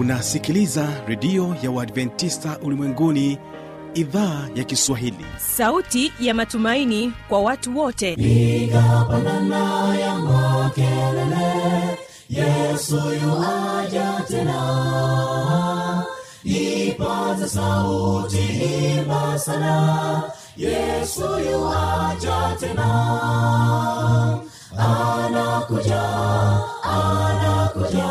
unasikiliza redio ya uadventista ulimwenguni idhaa ya kiswahili. Sauti ya matumaini kwa watu wote. Igapanana ya makelele yesu yuaja tena. Ipata sauti imba sana yesu yuaja tena. Anakuja anakuja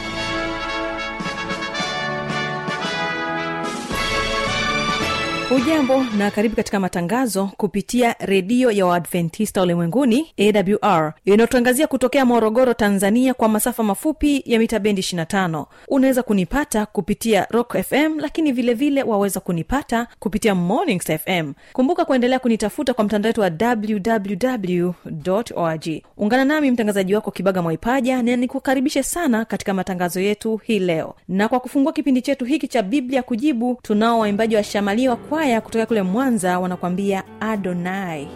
hujambo na karibu katika matangazo kupitia redio ya waadventista ulimwenguni awr inayotangazia kutokea morogoro tanzania kwa masafa mafupi ya mita bendi 25 unaweza kunipata kupitia rock fm lakini vile vile waweza kunipata kupitia mornings fm kumbuka kuendelea kunitafuta kwa mtandao wetu wa www org ungana nami mtangazaji wako kibaga mwaipaja na nikukaribishe sana katika matangazo yetu hii leo. Na kwa kufungua kipindi chetu hiki cha biblia kujibu tunao waimbaji wa shamalia wa kwaya kutoka kule mwanza wanakuambia adonai Adonai,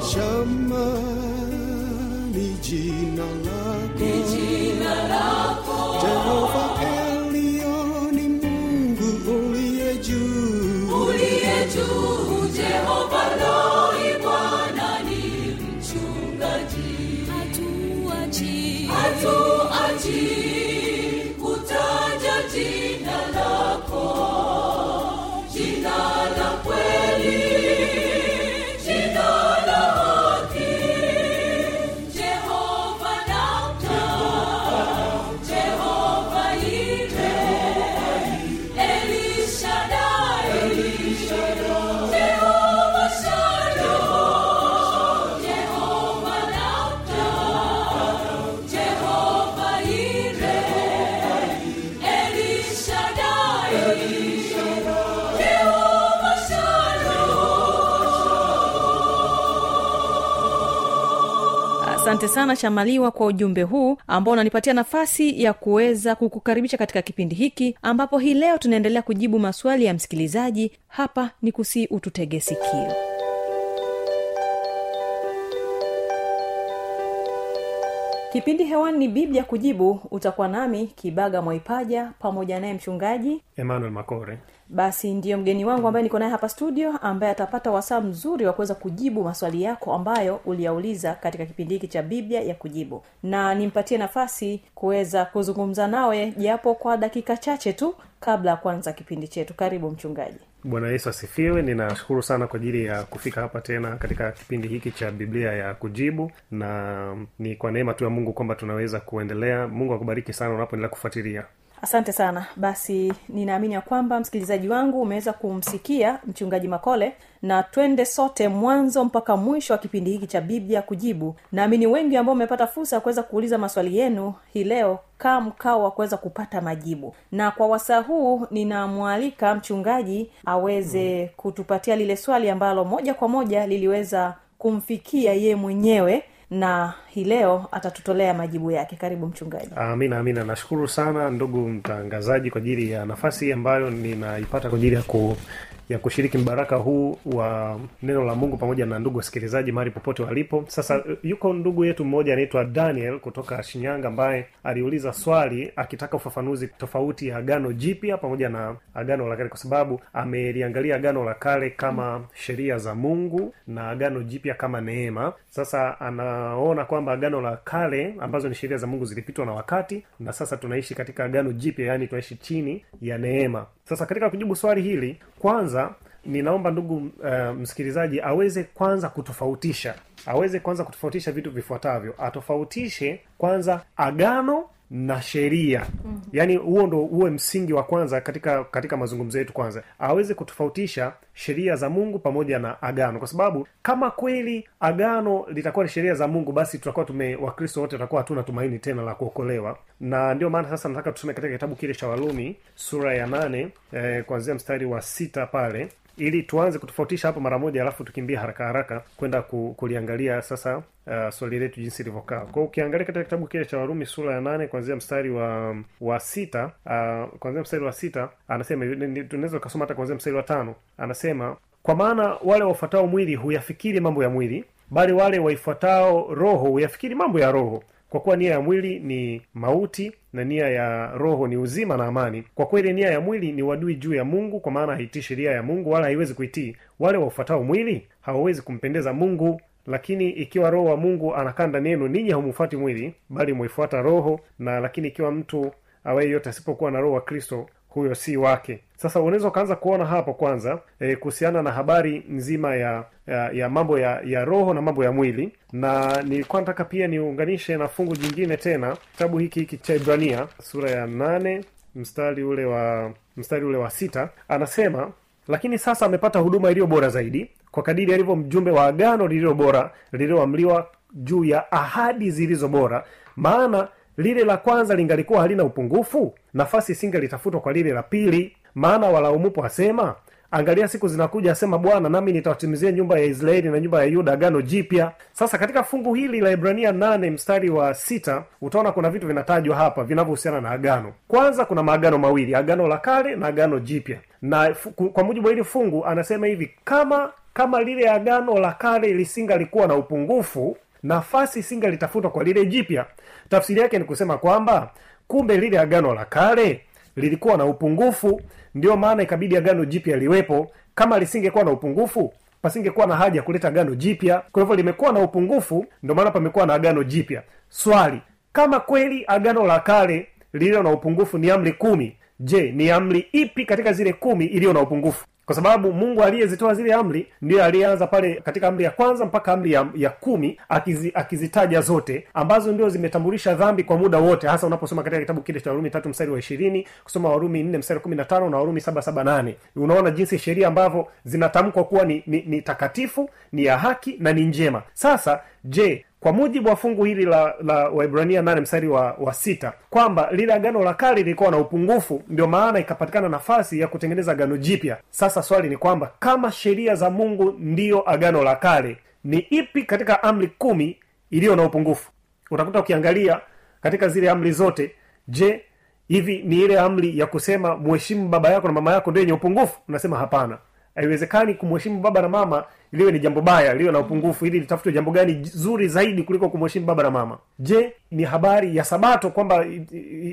什么？你记那了钩？asante sana shamaliwa kwa ujumbe huu ambao unanipatia nafasi ya kuweza kukukaribisha katika kipindi hiki ambapo hii leo tunaendelea kujibu maswali ya msikilizaji. Hapa ni kusii ututegesikio kipindi hewani ni biblia kujibu. Utakuwa nami kibaga mwaipaja pamoja naye mchungaji emmanuel makore. Basi ndiyo mgeni wangu ambaye niko naye hapa studio ambaye atapata wasaa mzuri wa kuweza kujibu maswali yako ambayo uliyauliza katika kipindi hiki cha biblia ya kujibu. Na nimpatie nafasi kuweza kuzungumza nawe japo kwa dakika chache tu kabla ya kuanza kipindi chetu. Karibu mchungaji bwana yesu asifiwe. Ninashukuru sana kwa ajili ya kufika hapa tena katika kipindi hiki cha biblia ya kujibu na ni kwa neema tu ya mungu kwamba tunaweza kuendelea. Mungu akubariki sana unapoendelea kufuatilia asante sana. Basi ninaamini ya kwamba msikilizaji wangu umeweza kumsikia mchungaji makole na twende sote mwanzo mpaka mwisho wa kipindi hiki cha biblia kujibu. Naamini wengi ambao umepata fursa ya kuweza kuuliza maswali yenu hii leo kaa mkao wa kuweza kupata majibu. Na kwa wasaa huu ninamwalika mchungaji aweze kutupatia lile swali ambalo moja kwa moja liliweza kumfikia yeye mwenyewe na hii leo atatutolea majibu yake. Karibu mchungaji. Amina amina. Nashukuru sana ndugu mtangazaji kwa ajili ya nafasi ambayo ninaipata kwa ajili ya ku ya kushiriki mbaraka huu wa neno la mungu pamoja na ndugu wasikilizaji mahali popote walipo. Sasa yuko ndugu yetu mmoja anaitwa daniel kutoka shinyanga ambaye aliuliza swali akitaka ufafanuzi tofauti ya agano jipya pamoja na agano la kale kwa sababu ameliangalia agano la kale kama sheria za mungu na agano jipya kama neema. Sasa anaona kwamba agano la kale ambazo ni sheria za mungu zilipitwa na wakati na sasa tunaishi katika agano jipya yaani tunaishi chini ya neema sasa katika kujibu swali hili kwanza ninaomba ndugu uh, msikilizaji aweze kwanza kutofautisha aweze kwanza kutofautisha vitu vifuatavyo. Atofautishe kwanza agano na sheria. Mm-hmm. yaani huo ndo uwe msingi wa kwanza katika katika mazungumzo yetu kwanza. Aweze kutofautisha sheria za mungu pamoja na agano. Kwa sababu kama kweli agano litakuwa ni sheria za mungu basi tutakuwa tume wakristo wote tutakuwa hatuna tumaini tena la kuokolewa. Na ndio maana sasa nataka tusome katika kitabu kile cha walumi sura ya nane eh, kuanzia mstari wa sita pale ili tuanze kutofautisha hapo mara moja alafu tukimbia haraka haraka kwenda ku, kuliangalia sasa uh, swali letu jinsi ilivyokaa. Kwao ukiangalia katika kitabu kile cha warumi sura ya nane kuanzia mstari wa wa sita uh, kuanzia mstari wa sita anasema tunaweza ukasoma hata kuanzia mstari wa tano. Anasema kwa maana wale wafuatao mwili huyafikiri mambo ya mwili bali wale waifuatao roho huyafikiri mambo ya roho kwa kuwa nia ya mwili ni mauti na nia ya roho ni uzima na amani. Kwa kweli nia ya mwili ni wadui juu ya mungu kwa maana haitii sheria ya mungu wala haiwezi kuitii wale waufuatao mwili. Hawawezi kumpendeza mungu lakini ikiwa roho wa mungu anakaa ndani yenu ninyi haumufuati mwili bali mwaifuata roho na lakini ikiwa mtu awaye yote asipokuwa na roho wa kristo huyo si wake. Sasa unaweza ukaanza kuona hapo kwanza e, kuhusiana na habari nzima ya ya, ya mambo ya ya roho na mambo ya mwili. Na nilikuwa nataka pia niunganishe na fungu jingine tena kitabu hiki hiki cha ibrania sura ya nane mstari ule wa mstari ule wa sita. Anasema lakini sasa amepata huduma iliyo bora zaidi kwa kadiri alivyo mjumbe wa agano lililo bora lililoamliwa juu ya ahadi zilizo bora. Maana lile la kwanza lingalikuwa halina upungufu? Nafasi isingelitafutwa kwa lile la pili. Maana walaumupo asema angalia siku zinakuja asema bwana nami nitawatimizia nyumba ya israeli na nyumba ya yuda agano jipya. Sasa katika fungu hili la ibrania nane mstari wa sita utaona kuna vitu vinatajwa hapa vinavyohusiana na agano. Kwanza kuna maagano mawili agano la kale na agano jipya. Na kwa mujibu wa hili fungu anasema hivi kama kama lile agano la kale lisingalikuwa na upungufu nafasi isingalitafutwa kwa lile jipya tafsiri yake ni kusema kwamba kumbe lile agano la kale lilikuwa na upungufu ndio maana ikabidi agano jipya liwepo. Kama lisingekuwa na upungufu pasingekuwa na haja ya kuleta agano jipya. Kwa hivyo limekuwa na upungufu ndio maana pamekuwa na agano jipya. Swali kama kweli agano la kale lililo na upungufu ni amri kumi je ni amri ipi katika zile kumi iliyo na upungufu kwa sababu mungu aliyezitoa zile amri ndiyo aliyeanza pale katika amri ya kwanza mpaka amri ya, ya kumi akizi, akizitaja zote ambazo ndio zimetambulisha dhambi kwa muda wote hasa unaposoma katika kitabu kile cha warumi tatu mstari wa ishirini kusoma warumi nne mstari wa kumi na tano na warumi saba saba nane. Unaona jinsi sheria ambavyo zinatamkwa kuwa ni, ni, ni takatifu ni ya haki na ni njema. Sasa je kwa mujibu wa fungu hili la la waibrania nane mstari wa, wa sita kwamba lile agano la kale lilikuwa na upungufu ndio maana ikapatikana nafasi ya kutengeneza agano jipya. Sasa swali ni kwamba kama sheria za mungu ndiyo agano la kale ni ipi katika amri kumi iliyo na upungufu? Utakuta ukiangalia katika zile amri zote je hivi ni ile amri ya kusema mheshimu baba yako na mama yako ndio yenye upungufu? Unasema hapana. Haiwezekani kumheshimu baba na mama liwe ni jambo baya liwe na upungufu ili litafutwe jambo gani zuri zaidi kuliko kumheshimu baba na mama. Je ni habari ya sabato kwamba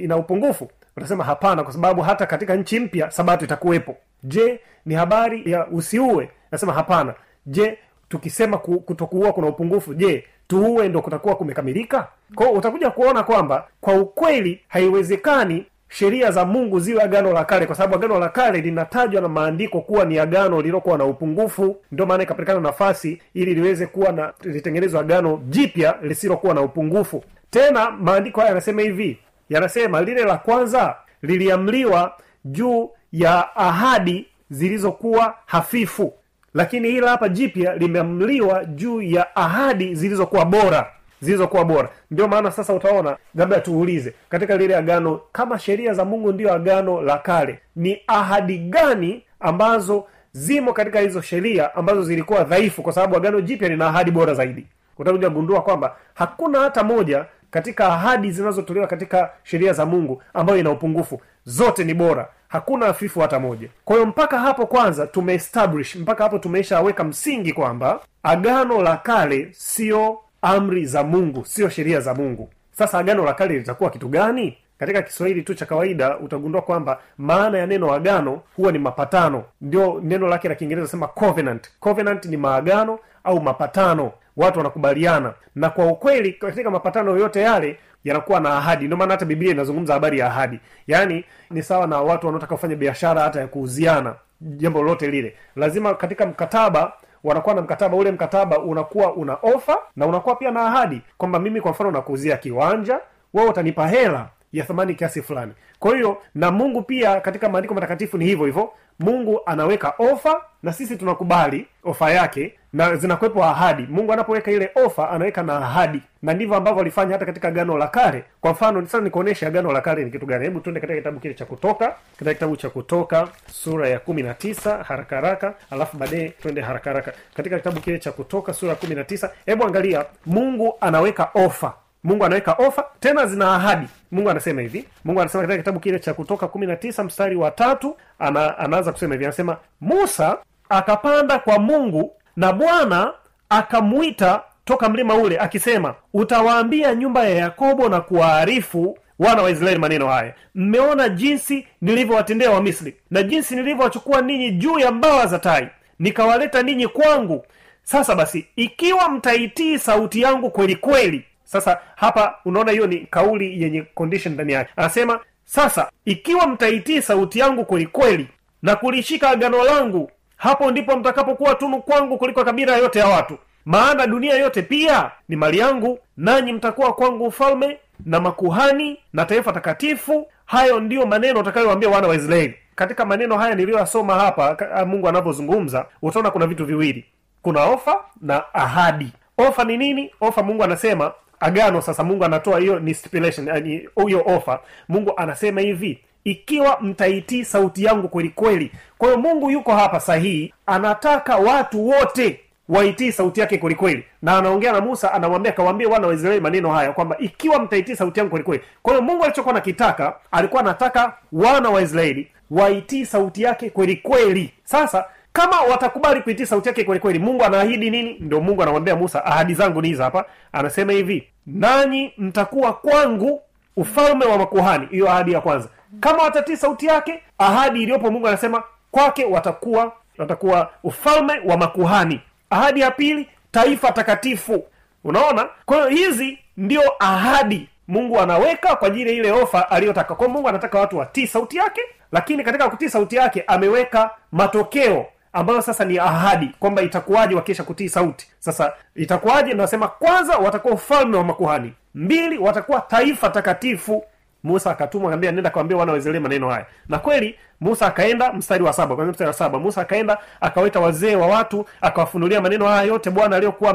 ina upungufu? Utasema hapana kwa sababu hata katika nchi mpya sabato itakuwepo. Je ni habari ya usiue? Nasema hapana. Je tukisema kutokuua kuna upungufu je tuue ndo kutakuwa kumekamilika? Kwao utakuja kuona kwamba kwa ukweli haiwezekani sheria za mungu ziwe agano la kale kwa sababu agano la kale linatajwa na maandiko kuwa ni agano lililokuwa na upungufu. Ndio maana ikapatikana nafasi ili liweze kuwa na litengenezwa agano jipya lisilokuwa na upungufu. Tena maandiko haya yanasema hivi yanasema lile la kwanza liliamliwa juu ya ahadi zilizokuwa hafifu. Lakini hila hapa jipya limeamliwa juu ya ahadi zilizokuwa bora zilizokuwa bora. Ndio maana sasa utaona labda tuulize katika lile agano kama sheria za mungu ndio agano la kale ni ahadi gani ambazo zimo katika hizo sheria ambazo zilikuwa dhaifu? Kwa sababu agano jipya lina ahadi bora zaidi. Utakuja gundua kwamba hakuna hata moja katika ahadi zinazotolewa katika sheria za mungu ambayo ina upungufu. Zote ni bora. Hakuna hafifu hata moja. Kwa hiyo mpaka hapo kwanza tumeestablish mpaka hapo tumeishaweka msingi kwamba agano la kale sio amri za mungu sio sheria za mungu. Sasa agano la kale litakuwa kitu gani? Katika kiswahili tu cha kawaida utagundua kwamba maana ya neno agano huwa ni mapatano. Ndio neno lake la kiingereza sema covenant. Covenant ni maagano au mapatano. Watu wanakubaliana. Na kwa ukweli katika mapatano yoyote yale yanakuwa na ahadi. Ndio maana hata biblia inazungumza habari ya ahadi. Yaani ni sawa na watu wanaotaka kufanya biashara hata ya kuuziana. Jambo lolote lile. Lazima katika mkataba wanakuwa na mkataba ule mkataba unakuwa una ofa na unakuwa pia na ahadi kwamba mimi kwa mfano nakuuzia kiwanja wewe utanipa hela ya thamani kiasi fulani. Kwa hiyo na mungu pia katika maandiko matakatifu ni hivyo hivyo mungu anaweka ofa na sisi tunakubali ofa yake na zinakuwepo ahadi. Mungu anapoweka ile ofa anaweka na ahadi. Na ndivyo ambavyo alifanya hata katika gano la kale. Kwa mfano sasa nikuonyeshe agano la kale ni kitu gani? Hebu tuende katika kitabu kile cha kutoka katika kitabu cha kutoka sura ya kumi na tisa haraka haraka. Alafu baadaye twende haraka haraka. Katika kitabu kile cha kutoka sura ya kumi na tisa hebu angalia mungu anaweka ofa. Mungu anaweka ofa tena zina ahadi. Mungu anasema hivi. Mungu anasema katika kitabu kile cha kutoka kumi na tisa mstari wa tatu ana, anaanza kusema hivi. Anasema musa akapanda kwa mungu na bwana akamwita toka mlima ule akisema utawaambia nyumba ya yakobo na kuwaarifu wana wa israeli maneno haya. Mmeona jinsi nilivyowatendea wamisri na jinsi nilivyowachukua ninyi juu ya mbawa za tai nikawaleta ninyi kwangu. Sasa basi ikiwa mtaitii sauti yangu kweli kweli. Sasa hapa unaona hiyo ni kauli yenye condition ndani yake. Anasema sasa ikiwa mtaitii sauti yangu kweli kweli na kulishika agano langu hapo ndipo mtakapokuwa tunu kwangu kuliko kabila yote ya watu. Maana dunia yote pia ni mali yangu nanyi mtakuwa kwangu ufalme na makuhani na taifa takatifu. Hayo ndiyo maneno utakayowaambia wana wa israeli. Katika maneno haya niliyoyasoma hapa mungu anavyozungumza utaona kuna vitu viwili. Kuna ofa na ahadi. Ofa ni nini? Ofa mungu anasema agano. Sasa mungu anatoa hiyo ni stipulation hiyo ofa. Mungu anasema hivi ikiwa mtaitii sauti yangu kweli kweli. Kwa hiyo mungu yuko hapa sahihi anataka watu wote waitii sauti yake kwelikweli na anaongea na musa anamwambia kawaambie wana waisraeli maneno haya kwamba ikiwa mtaitii sauti yangu kwelikweli kwa hiyo mungu alichokuwa nakitaka alikuwa anataka wana waisraeli waitii sauti yake kwelikweli sasa kama watakubali kuitii sauti yake kweli kweli mungu anaahidi nini? Ndio mungu anamwambia musa ahadi zangu ni hizi hapa. Anasema hivi nanyi mtakuwa kwangu ufalme wa makuhani hiyo ahadi ya kwanza. Kama watatii sauti yake ahadi iliyopo mungu anasema kwake watakuwa watakuwa ufalme wa makuhani. Ahadi ya pili taifa takatifu. Unaona? Kwa hiyo hizi ndio ahadi mungu anaweka kwa ajili ya ile ofa aliyotaka. Kwa mungu anataka watu watii sauti yake lakini katika kutii sauti yake ameweka matokeo ambayo sasa ni ahadi kwamba itakuwaje wakisha kutii sauti. Sasa itakuwaje? Nasema kwanza watakuwa ufalme wa makuhani. Mbili watakuwa taifa takatifu. Musa akatumwa nenda kawambia maneno haya. Na kweli musa akaenda mstari wa saba mstari wa saba. Musa akaenda akaweta wazee wa watu akawafunulia maneno haya yote bwana aliyokuwa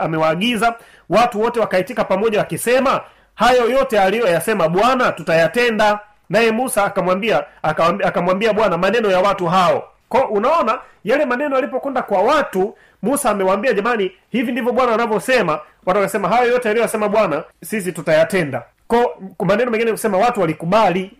amewaagiza. Watu wote wakaitika pamoja wakisema hayo yote aliyoyasema bwana tutayatenda. Naye musa akamwambia akamwambia bwana maneno ya watu hao ko unaona yale maneno yalipokwenda kwa watu musa amewaambia jamani hivi ndivyo bwana anavyosema. Watu wakasema hayo yote aliyosema bwana sisi tutayatenda. Ko maneno mengine kusema watu walikubali.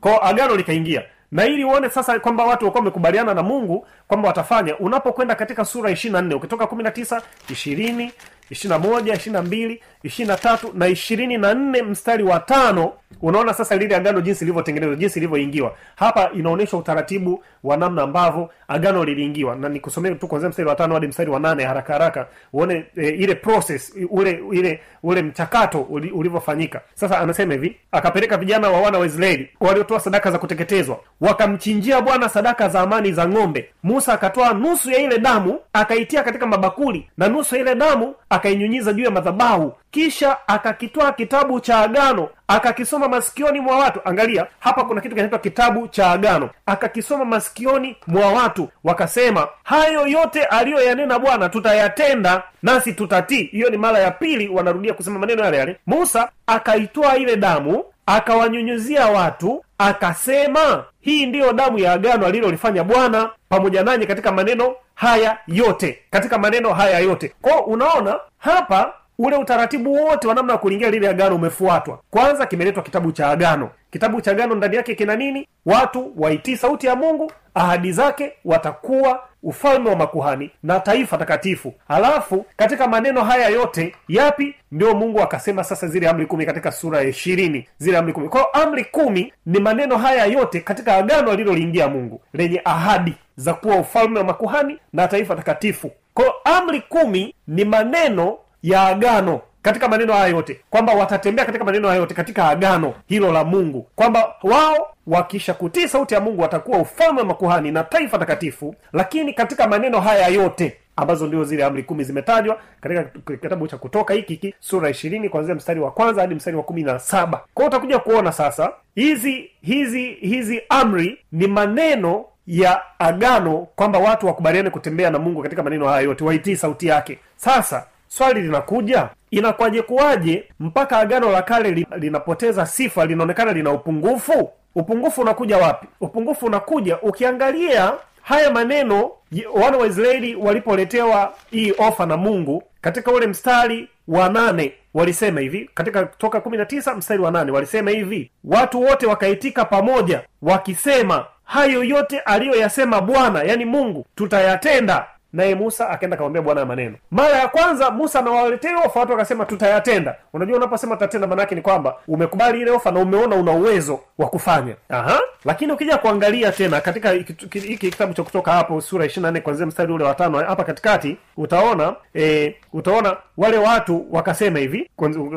Ko agano likaingia. Na ili uone sasa kwamba watu walikuwa wamekubaliana na mungu kwamba watafanya unapokwenda katika sura ishiri na nne ukitoka kumi na tisa ishirini ishiri na moja ishiri na mbili ishiri na tatu na ishirini na nne mstari wa tano. Unaona sasa lile agano jinsi lilivyotengenezwa jinsi ilivyoingiwa. Hapa inaonyesha utaratibu wa namna ambavyo agano liliingiwa. Na nikusomee tu kwanzia mstari wa tano hadi mstari wa nane haraka haraka uone e, ile process ule ile ule mchakato ulivyofanyika. Sasa anasema hivi akapeleka vijana wa wana wa israeli waliotoa sadaka za kuteketezwa wakamchinjia bwana sadaka za amani za ng'ombe. Musa akatoa nusu ya ile damu akaitia katika mabakuli na nusu ya ile damu akainyunyiza juu ya madhabahu. Kisha akakitoa kitabu cha agano akakisoma masikioni mwa watu. Angalia hapa kuna kitu kinaitwa kitabu cha agano. Akakisoma masikioni mwa watu wakasema hayo yote aliyoyanena bwana tutayatenda nasi tutatii. Hiyo ni mara ya pili wanarudia kusema maneno yale yale. Musa akaitoa ile damu akawanyunyuzia watu akasema hii ndiyo damu ya agano alilolifanya bwana pamoja nanyi katika maneno haya yote katika maneno haya yote. Kwao unaona hapa ule utaratibu wote wa namna ya kulingia lile agano umefuatwa. Kwanza kimeletwa kitabu cha agano. Kitabu cha agano ndani yake kina nini? Watu waitii sauti ya mungu ahadi zake watakuwa ufalme wa makuhani na taifa takatifu. Halafu katika maneno haya yote yapi ndio mungu akasema sasa zile amri kumi katika sura ya ishirini? Zile amri kumi. Kwao amri kumi ni maneno haya yote katika agano aliloliingia mungu lenye ahadi za kuwa ufalme wa makuhani na taifa takatifu. Kwao amri kumi ni maneno ya agano katika maneno haya yote kwamba watatembea katika maneno haya yote katika agano hilo la mungu kwamba wao wakisha kutii sauti ya mungu watakuwa ufalme wa makuhani na taifa takatifu. Lakini katika maneno haya yote ambazo ndio zile amri kumi zimetajwa katika kitabu cha kutoka hiki hiki sura ishirini kuanzia mstari wa kwanza hadi mstari wa kumi na saba. Kwao utakuja kuona sasa hizi hizi hizi amri ni maneno ya agano kwamba watu wakubaliane kutembea na mungu katika maneno haya yote waitii sauti yake. Sasa swali linakuja inakwaje kuwaje mpaka agano la kale linapoteza sifa linaonekana lina upungufu upungufu unakuja wapi? Upungufu unakuja ukiangalia haya maneno wana wa israeli walipoletewa hii ofa na mungu katika ule mstari wa nane walisema hivi katika toka kumi na tisa mstari wa nane walisema hivi watu wote wakaitika pamoja wakisema hayo yote aliyoyasema bwana yani mungu tutayatenda naye musa akaenda akamwambia bwana ya maneno. Mara ya kwanza musa anawaletea hiyo ofa watu wakasema tutayatenda. Unajua unaposema tutatenda maanaake ni kwamba umekubali ile ofa na umeona una uwezo wa kufanya. Aha. lakini ukija kuangalia tena katika hiki kitabu cha kutoka hapo sura ishiri na nne mstari ule wa tano hapa katikati utaona e, utaona wale watu wakasema hivi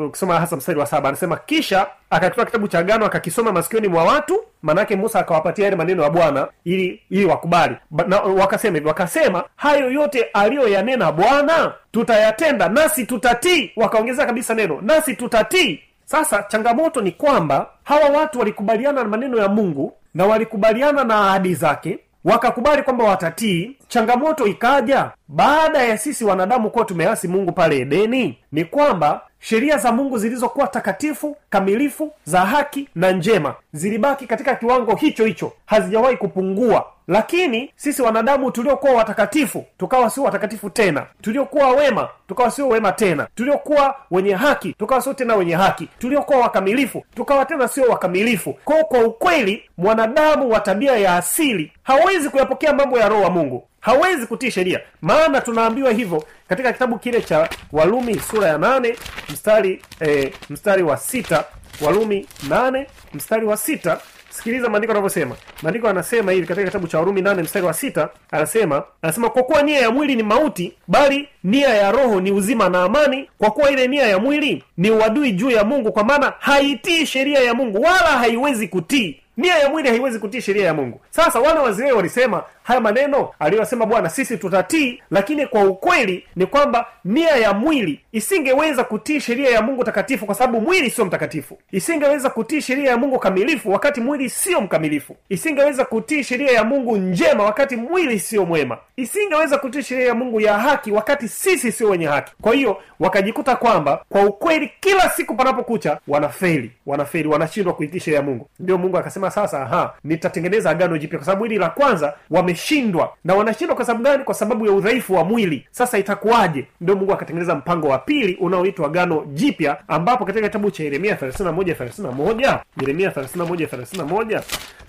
ukisoma hasa mstari wa saba anasema kisha akakitoa kitabu cha agano akakisoma masikioni mwa watu manake musa akawapatia yale maneno ya bwana ili ili wakubali. Ba- na wakasema hivi wakasema hayo yote aliyoyanena bwana tutayatenda nasi tutatii. Wakaongezea kabisa neno nasi tutatii. Sasa changamoto ni kwamba hawa watu walikubaliana na maneno ya mungu na walikubaliana na ahadi zake wakakubali kwamba watatii. Changamoto ikaja baada ya sisi wanadamu kuwa tumeasi mungu pale edeni. Ni kwamba sheria za mungu zilizokuwa takatifu kamilifu za haki na njema zilibaki katika kiwango hicho hicho. Hazijawahi kupungua lakini sisi wanadamu tuliokuwa watakatifu tukawa sio watakatifu tena. Tuliokuwa wema tukawa sio wema tena. Tuliokuwa wenye haki tukawa sio tena wenye haki. Tuliokuwa wakamilifu tukawa tena sio wakamilifu. Kwao kwa ukweli mwanadamu wa tabia ya asili hawezi kuyapokea mambo ya roho wa mungu. Hawezi kutii sheria. Maana tunaambiwa hivyo katika kitabu kile cha walumi sura ya nane mstari eh, mstari wa sita. Walumi nane mstari wa sita sikiliza maandiko anavyosema. Maandiko anasema hivi katika kitabu cha warumi nane mstari wa sita anasema anasema kwa kuwa nia ya mwili ni mauti bali nia ya roho ni uzima na amani kwa kuwa ile nia ya mwili ni uadui juu ya mungu kwa maana haitii sheria ya mungu wala haiwezi kutii. Nia ya mwili haiwezi kutii sheria ya mungu. Sasa wana wa walisema haya maneno aliyosema bwana sisi tutatii lakini kwa ukweli ni kwamba nia ya mwili isingeweza kutii sheria ya mungu takatifu kwa sababu mwili sio mtakatifu. Isingeweza kutii sheria ya mungu kamilifu wakati mwili sio mkamilifu. Isingeweza kutii sheria ya mungu njema wakati mwili sio mwema. Isingeweza kutii sheria ya mungu ya haki wakati sisi sio wenye haki. Kwa hiyo wakajikuta kwamba kwa ukweli kila siku panapokucha wanafeli wanafeli wanashindwa kuitii sheria ya mungu. Ndio mungu akasema sasa aha nitatengeneza agano jipya kwa sababu hili la kwanza wame wameshindwa. Na wanashindwa kwa sababu gani? Kwa sababu ya udhaifu wa mwili. Sasa itakuwaje? Ndio mungu akatengeneza mpango wa pili unaoitwa gano jipya ambapo katika kitabu cha yeremia 31 31 yeremia 31 31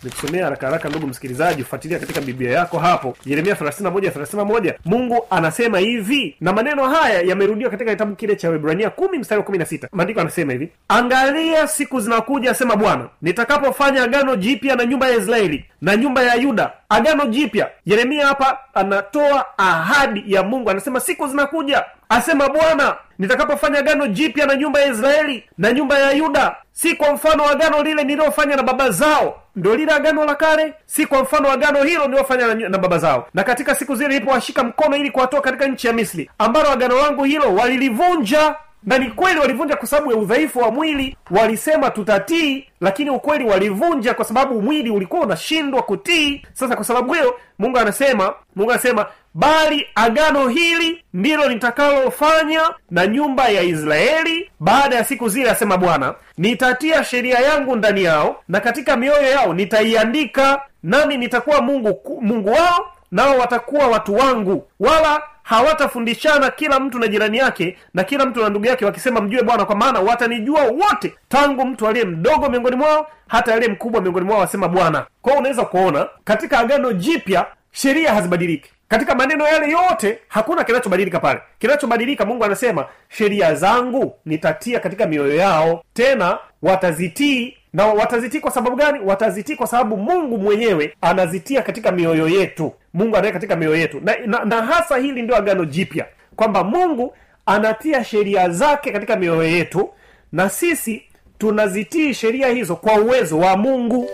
nikusomea haraka haraka ndugu msikilizaji ufuatilia katika biblia yako hapo. Yeremia 31 31 mungu anasema hivi na maneno haya yamerudiwa katika kitabu kile cha webrania 10 mstari wa 16 maandiko anasema hivi angalia siku zinakuja asema bwana nitakapofanya agano jipya na nyumba ya israeli na nyumba ya yuda. Agano jipya. Yeremia hapa anatoa ahadi ya mungu. Anasema siku zinakuja asema bwana nitakapofanya agano jipya na nyumba ya israeli na nyumba ya yuda. Si kwa mfano wa agano lile nililofanya na baba zao ndo lile agano la kale. Si kwa mfano agano hilo niliofanya na, na baba zao. Na katika siku zile ilipowashika mkono ili kuwatoa katika nchi ya misri ambalo agano langu hilo walilivunja na ni kweli walivunja kwa sababu ya udhaifu wa mwili. Walisema tutatii lakini ukweli walivunja kwa sababu mwili ulikuwa unashindwa kutii. Sasa kwa sababu hiyo mungu anasema mungu anasema bali agano hili ndilo nitakalofanya na nyumba ya israeli baada ya siku zile asema bwana. Nitatia sheria yangu ndani yao na katika mioyo yao nitaiandika nami nitakuwa mungu mungu wao nao watakuwa watu wangu. Wala hawatafundishana kila mtu na jirani yake na kila mtu na ndugu yake wakisema mjue bwana kwa maana watanijua wote. Tangu mtu aliye mdogo miongoni mwao hata aliye mkubwa miongoni mwao wasema bwana. Kwao unaweza kuona katika agano jipya sheria hazibadiliki. Katika maneno yale yote hakuna kinachobadilika pale. Kinachobadilika mungu anasema sheria zangu nitatia katika mioyo yao tena watazitii. Na watazitii kwa sababu gani? Watazitii kwa sababu mungu mwenyewe anazitia katika mioyo yetu mungu anaweka katika mioyo yetu. Na, na, na hasa hili ndio agano jipya kwamba mungu anatia sheria zake katika mioyo yetu na sisi tunazitii sheria hizo kwa uwezo wa mungu.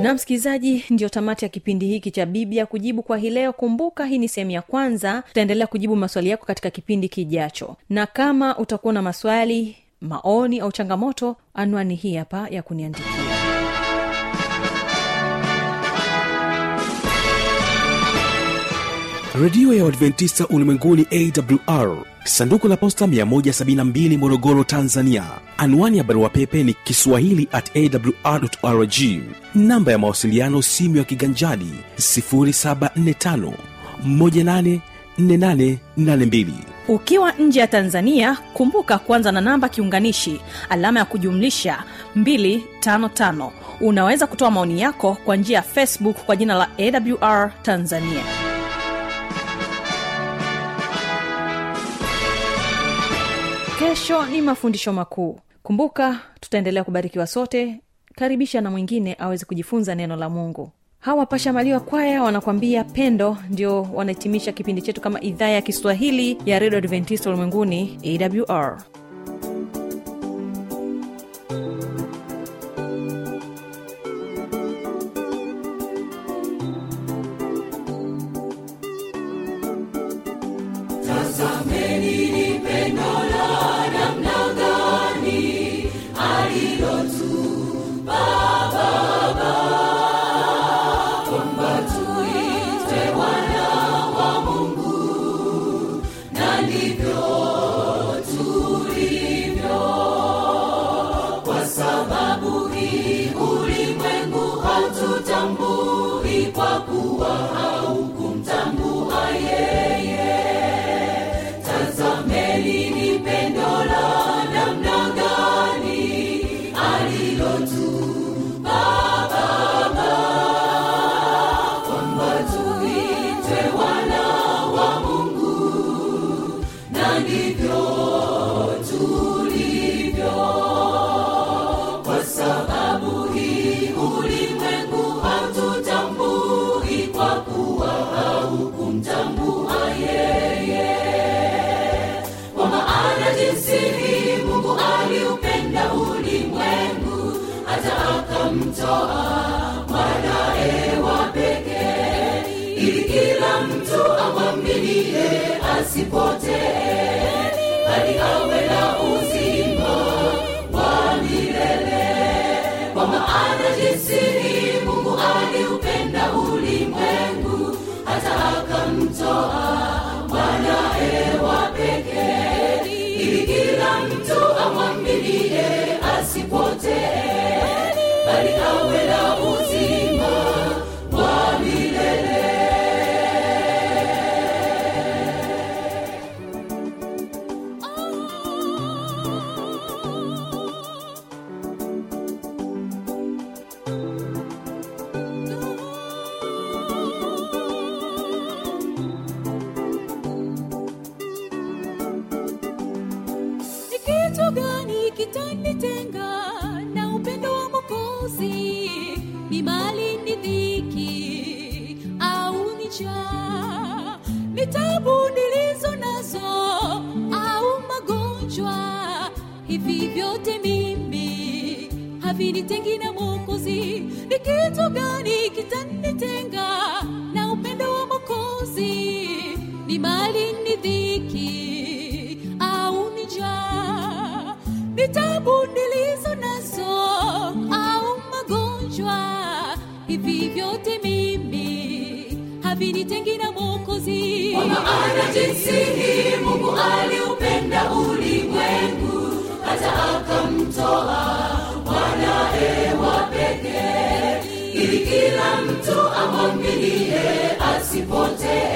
Na msikilizaji ndio tamati ya kipindi hiki cha biblia kujibu kwa hii leo. Kumbuka hii ni sehemu ya kwanza. Tutaendelea kujibu maswali yako katika kipindi kijacho. Na kama utakuwa na maswali maoni au changamoto anwani hii hapa ya kuniandikia. Redio ya uadventista ulimwenguni awr sanduku la posta 172 morogoro tanzania. Anwani ya barua pepe ni kiswahili at awr rg namba ya mawasiliano simu ya kiganjadi 745 184882 ukiwa nje ya tanzania kumbuka kuanza na namba kiunganishi alama ya kujumlisha 255 unaweza kutoa maoni yako kwa njia ya facebook kwa jina la awr tanzania. Kesho ni mafundisho makuu. Kumbuka tutaendelea kubarikiwa sote. Karibisha na mwingine aweze kujifunza neno la mungu hawa pashamaliwa kwaya wanakwambia pendo ndio wanahitimisha kipindi chetu kama idhaa ya kiswahili ya redio adventista ulimwenguni awr ni mali ni dhiki au ni njaa? Ni tabu nilizo nazo au magonjwa? Hivi vyote mimi havinitengi na mwokozi. Kwa maana jinsi mungu aliupenda ulimwengu hata akamtoa mwanae wa pekee ili kila mtu amwaminie asipotee